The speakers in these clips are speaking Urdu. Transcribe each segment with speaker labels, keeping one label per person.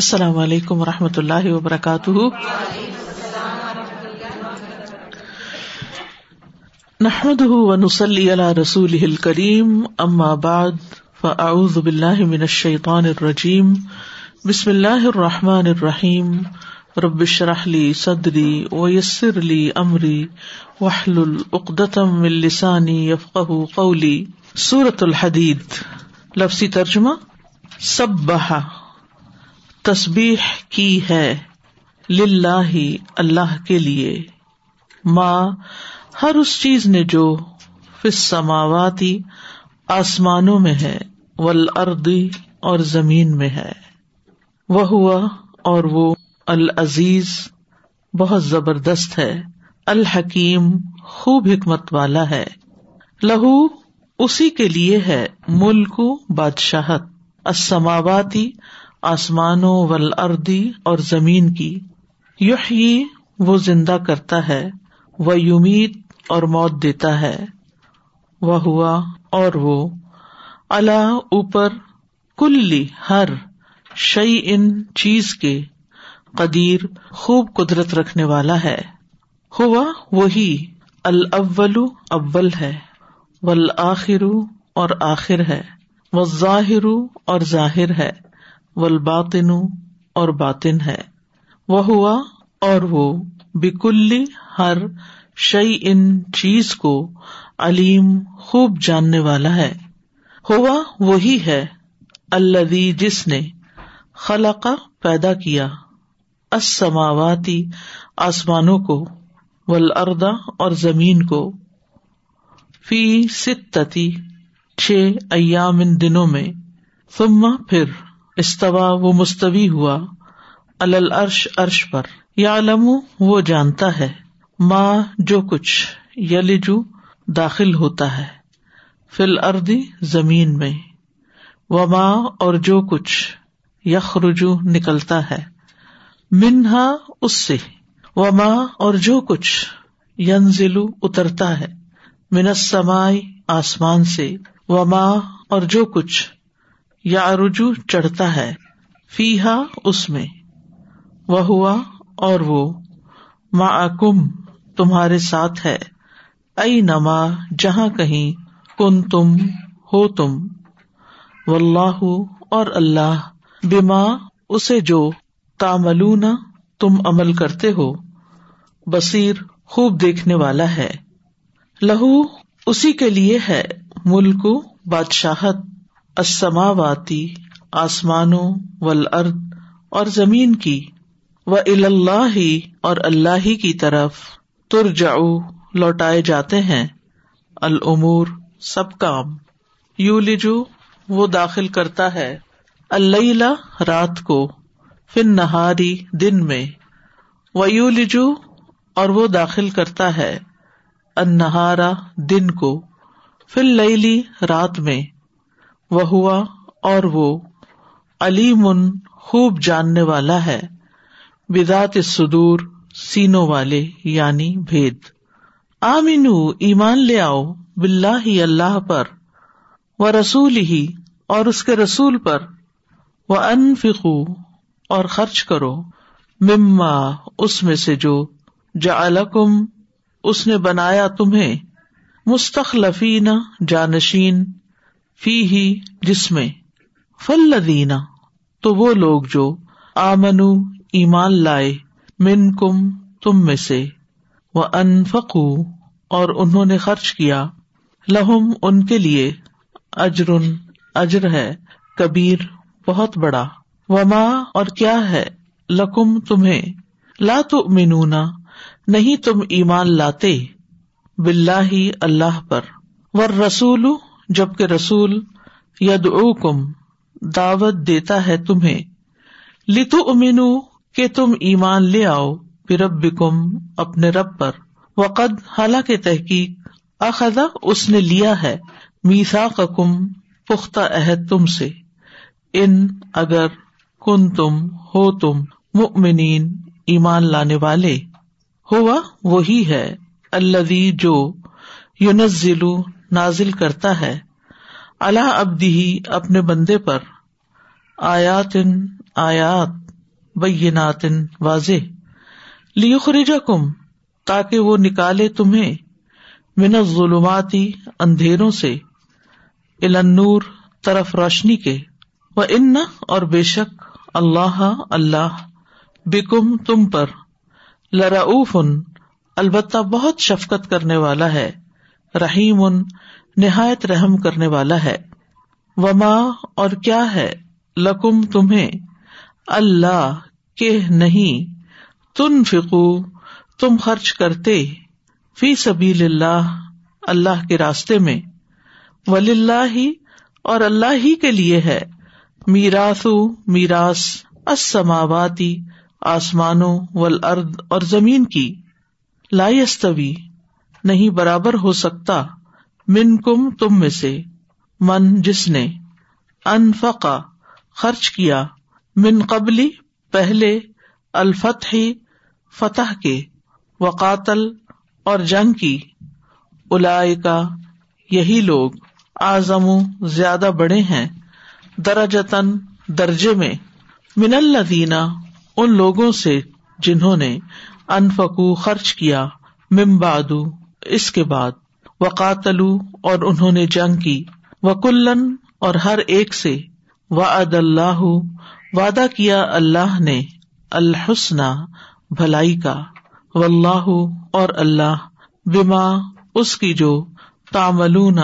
Speaker 1: السلام علیکم و رحمۃ اللہ وبرکاتہ نحمد و نسلی رسول الکریم امزیطان الرجیم بسم اللہ الرحمٰن الرحیم ربرحلی صدری ویسر علی عمری وحل العقدم السانی یفق قولی صورت الحدید ترجمہ سب تسبیح کی ہے لاہ کے لیے ماں ہر اس چیز نے جو سماواتی آسمانوں میں ہے الرد اور زمین میں ہے وہ ہوا اور وہ العزیز بہت زبردست ہے الحکیم خوب حکمت والا ہے لہو اسی کے لیے ہے ملک بادشاہت اسماواتی آسمانوں ولدی اور زمین کی وہ زندہ کرتا ہے وہ یمید اور موت دیتا ہے وہ ہوا اور وہ اللہ اوپر کل ہر شعی ان چیز کے قدیر خوب قدرت رکھنے والا ہے ہوا وہی اول ہے والآخر اور آخر ہے وہ ظاہر اور ظاہر ہے والباطن اور باطن ہے وہ ہوا اور وہ بیکلی ہر شعی ان چیز کو علیم خوب جاننے والا ہے ہوا وہی ہے جس نے خلق پیدا کیا اسماواتی آسمانوں کو ولردا اور زمین کو فی ستی چھ ایام ان دنوں میں ثم پھر استوا وہ مستوی ہوا الرش ارش پر یا علم وہ جانتا ہے ماں جو کچھ یلجو داخل ہوتا ہے فل اردی زمین میں و ماں اور جو کچھ یخ رجو نکلتا ہے منہا اس سے و ماں اور جو کچھ ینزلو اترتا ہے منسما آسمان سے و ماں اور جو کچھ یا ارجو چڑھتا ہے فی ہا اس میں وہ ہوا اور وہ کم تمہارے ساتھ ہے ائی نما جہاں کہیں کن تم ہو تم و اللہ اور اللہ بیما اسے جو تاملونا تم عمل کرتے ہو بصیر خوب دیکھنے والا ہے لہو اسی کے لیے ہے ملک بادشاہت اسماواتی آسمانوں ورد اور زمین کی و الا اللہ ہی اور اللہ ہی کی طرف ترجعو لوٹائے جاتے ہیں العمور سب کام یو وہ داخل کرتا ہے اللہ رات کو فن نہاری دن میں ویولجو یو اور وہ داخل کرتا ہے انہارا دن کو فل لیلی رات میں وہ ہوا اور وہ علی من خوب جاننے والا ہے بدات سدور سینو والے یعنی بھید آمین ایمان لے آؤ بلا ہی اللہ پر وہ رسول ہی اور اس کے رسول پر وہ انفقو اور خرچ کرو مما اس میں سے جو جا اس نے بنایا تمہیں مستخلفین جانشین فی ہی جس میں فل لدینا تو وہ لوگ جو آمنو ایمان لائے من کم تم میں سے وہ انفقو اور انہوں نے خرچ کیا لہم ان کے لیے اجر اجر ہے کبیر بہت بڑا و ماں اور کیا ہے لکم تمہیں لا تو مینا نہیں تم ایمان لاتے بلّہ ہی اللہ پر ور رسول جبکہ رسول ید کم دعوت دیتا ہے تمہیں لتو امین ایمان لے آؤ کم اپنے رب پر وقت حالانکہ تحقیق اخذا لیا ہے میسا کا کم پختہ عہد تم سے ان اگر کن تم ہو تم مکمنین ایمان لانے والے ہوا وہی ہے اللہ جو یونزلو نازل کرتا ہے اللہ ابدی ہی اپنے بندے پر آیاتن آیات بینات ان واضح لیو خریجا کم تاکہ وہ نکالے تمہیں من ظلماتی اندھیروں سے النور طرف روشنی کے وہ ان اور بے شک اللہ اللہ بیکم تم پر لراؤف ان البتہ بہت شفقت کرنے والا ہے رحیم ان نہایت رحم کرنے والا ہے وما اور کیا ہے لکم تمہیں اللہ کہ نہیں تن فکو تم خرچ کرتے فی اللہ اللہ کے راستے میں ولی اللہ ہی اور اللہ ہی کے لیے ہے میراث اسماواتی آسمانوں ورد اور زمین کی لائستی نہیں برابر ہو سکتا من کم تم میں سے من جس نے انفقا خرچ کیا من قبلی پہلے الفتح فتح کے وقاتل اور جنگ کی کا یہی لوگ آزم زیادہ بڑے ہیں دراجن درجے میں من الدینہ ان لوگوں سے جنہوں نے انفقو خرچ کیا ممبادو اس کے بعد وقاتلو اور انہوں نے جنگ کی وکلن اور ہر ایک سے اللہ وعدہ کیا اللہ نے الحسن بھلائی کا واللہ اور اللہ بیما اس کی جو تاملون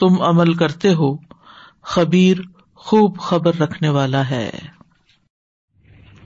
Speaker 1: تم عمل کرتے ہو خبیر خوب خبر رکھنے والا ہے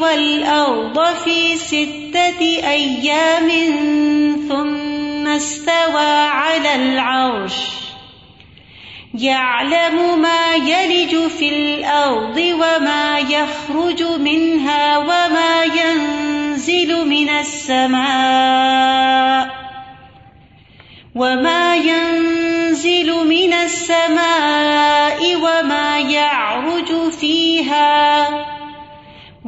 Speaker 2: والأرض في في ستة أيام ثم استوى على العرش يعلم ما يلج الأرض وما وما وما يخرج منها ينزل ينزل من من السماء سم ویلو میس مجھ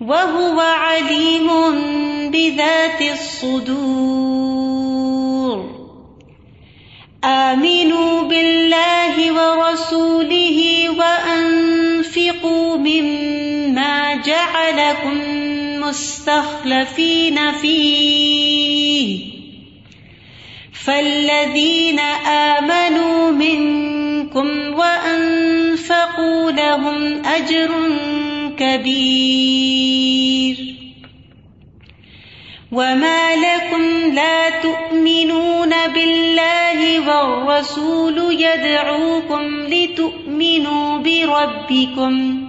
Speaker 2: وهو عليم بذات الصدور آمنوا بالله و وأنفقوا مما جعلكم مستخلفين فيه فالذين آمنوا منكم وأنفقوا يُنفَقُوا لَهُمْ أَجْرٌ كَبِيرٌ وما لكم لا تؤمنون بالله والرسول يدعوكم لتؤمنوا بربكم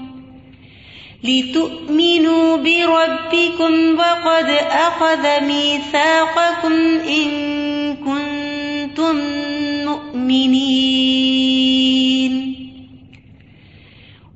Speaker 2: لتؤمنوا بربكم وقد أخذ ميثاقكم إن كنتم مؤمنين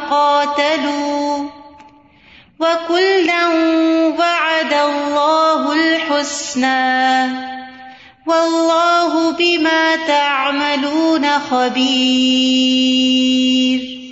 Speaker 2: پتلو وكلا وعد الله الحسنى والله بما تعملون خبير